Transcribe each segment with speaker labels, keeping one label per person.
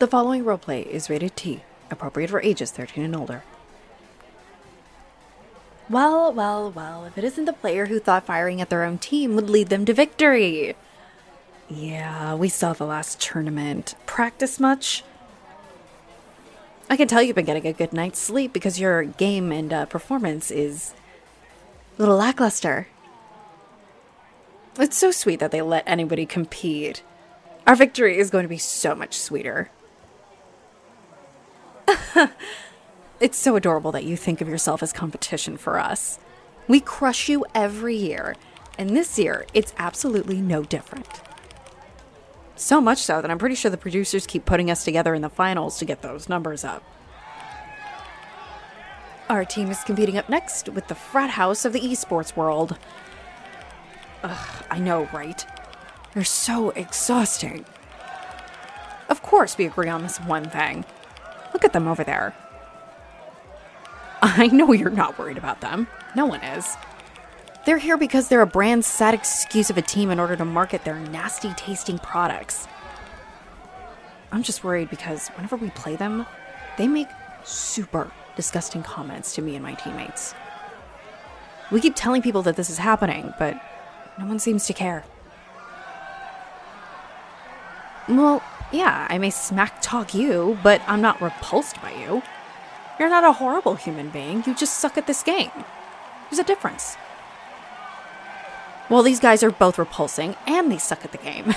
Speaker 1: The following roleplay is rated T, appropriate for ages 13 and older. Well, well, well, if it isn't the player who thought firing at their own team would lead them to victory. Yeah, we saw the last tournament. Practice much? I can tell you've been getting a good night's sleep because your game and uh, performance is a little lackluster. It's so sweet that they let anybody compete. Our victory is going to be so much sweeter. it's so adorable that you think of yourself as competition for us. We crush you every year, and this year it's absolutely no different. So much so that I'm pretty sure the producers keep putting us together in the finals to get those numbers up. Our team is competing up next with the frat house of the esports world. Ugh, I know, right? They're so exhausting. Of course, we agree on this one thing. Look at them over there. I know you're not worried about them. No one is. They're here because they're a brand sad excuse of a team in order to market their nasty tasting products. I'm just worried because whenever we play them, they make super disgusting comments to me and my teammates. We keep telling people that this is happening, but no one seems to care. Well, yeah, I may smack talk you, but I'm not repulsed by you. You're not a horrible human being, you just suck at this game. There's a difference. Well, these guys are both repulsing and they suck at the game.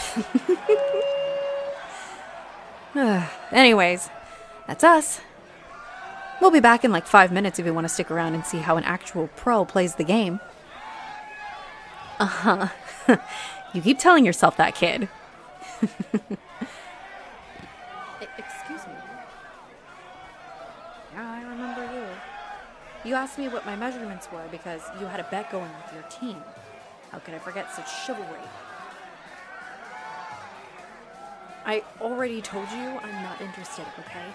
Speaker 1: Anyways, that's us. We'll be back in like five minutes if you want to stick around and see how an actual pro plays the game. Uh huh. you keep telling yourself that, kid. Excuse me. Yeah, I remember you. You asked me what my measurements were because you had a bet going with your team. How could I forget such chivalry? I already told you I'm not interested, okay?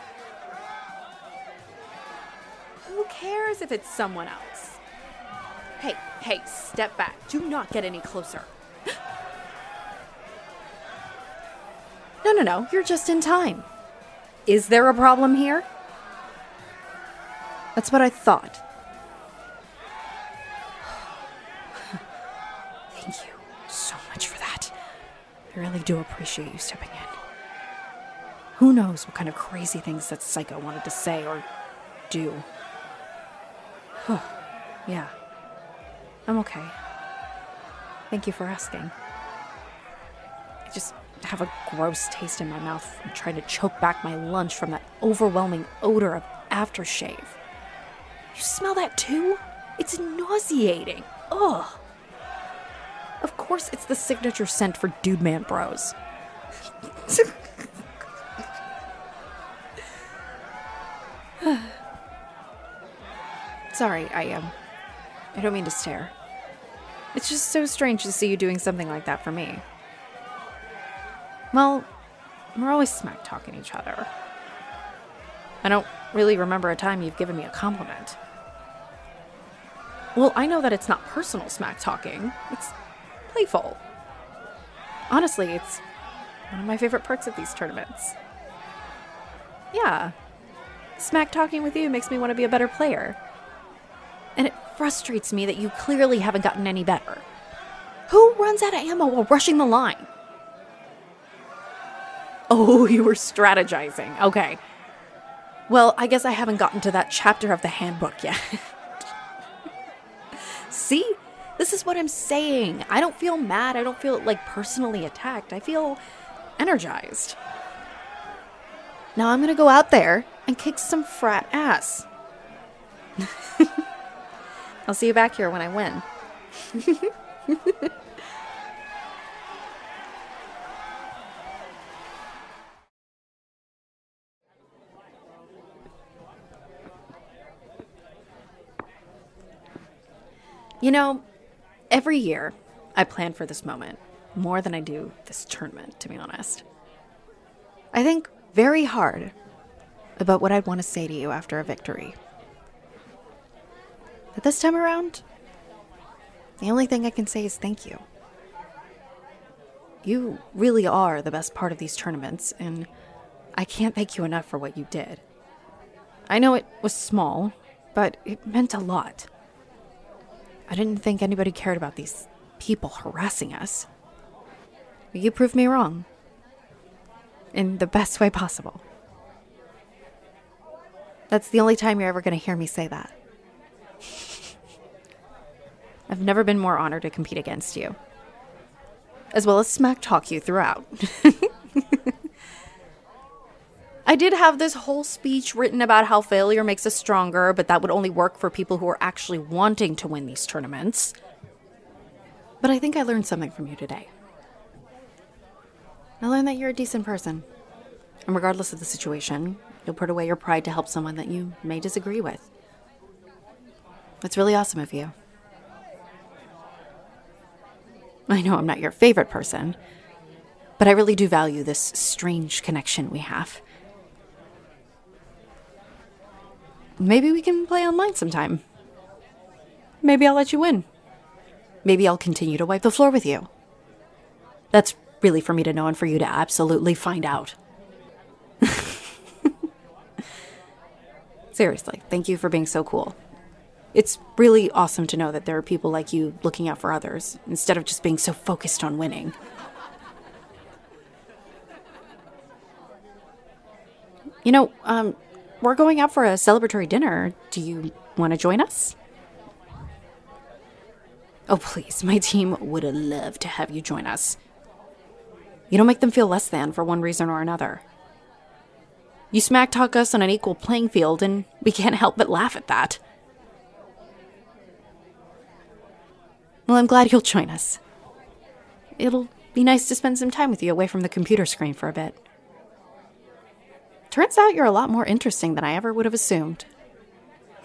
Speaker 1: Who cares if it's someone else? Hey, hey, step back. Do not get any closer. no, no, no. You're just in time. Is there a problem here? That's what I thought. Thank you so much for that. I really do appreciate you stepping in. Who knows what kind of crazy things that psycho wanted to say or do. yeah. I'm okay. Thank you for asking. I just have a gross taste in my mouth and trying to choke back my lunch from that overwhelming odor of aftershave. You smell that too? It's nauseating. Ugh. Of course, it's the signature scent for Dude Man Bros. Sorry, I um I don't mean to stare. It's just so strange to see you doing something like that for me. Well, we're always smack talking each other. I don't really remember a time you've given me a compliment. Well, I know that it's not personal smack talking, it's playful. Honestly, it's one of my favorite parts of these tournaments. Yeah. Smack talking with you makes me want to be a better player. And it frustrates me that you clearly haven't gotten any better. Who runs out of ammo while rushing the line? Oh, you were strategizing. Okay. Well, I guess I haven't gotten to that chapter of the handbook yet. See? This is what I'm saying. I don't feel mad. I don't feel like personally attacked. I feel energized. Now I'm gonna go out there and kick some frat ass. I'll see you back here when I win. You know, every year I plan for this moment more than I do this tournament, to be honest. I think very hard about what I'd want to say to you after a victory. But this time around, the only thing I can say is thank you. You really are the best part of these tournaments, and I can't thank you enough for what you did. I know it was small, but it meant a lot. I didn't think anybody cared about these people harassing us. You proved me wrong. In the best way possible. That's the only time you're ever going to hear me say that. I've never been more honored to compete against you, as well as smack talk you throughout. I did have this whole speech written about how failure makes us stronger, but that would only work for people who are actually wanting to win these tournaments. But I think I learned something from you today. I learned that you're a decent person. And regardless of the situation, you'll put away your pride to help someone that you may disagree with. That's really awesome of you. I know I'm not your favorite person, but I really do value this strange connection we have. Maybe we can play online sometime. Maybe I'll let you win. Maybe I'll continue to wipe the floor with you. That's really for me to know and for you to absolutely find out. Seriously, thank you for being so cool. It's really awesome to know that there are people like you looking out for others instead of just being so focused on winning. You know, um, we're going out for a celebratory dinner. Do you want to join us? Oh, please, my team would love to have you join us. You don't make them feel less than for one reason or another. You smack talk us on an equal playing field, and we can't help but laugh at that. Well, I'm glad you'll join us. It'll be nice to spend some time with you away from the computer screen for a bit. Turns out you're a lot more interesting than I ever would have assumed.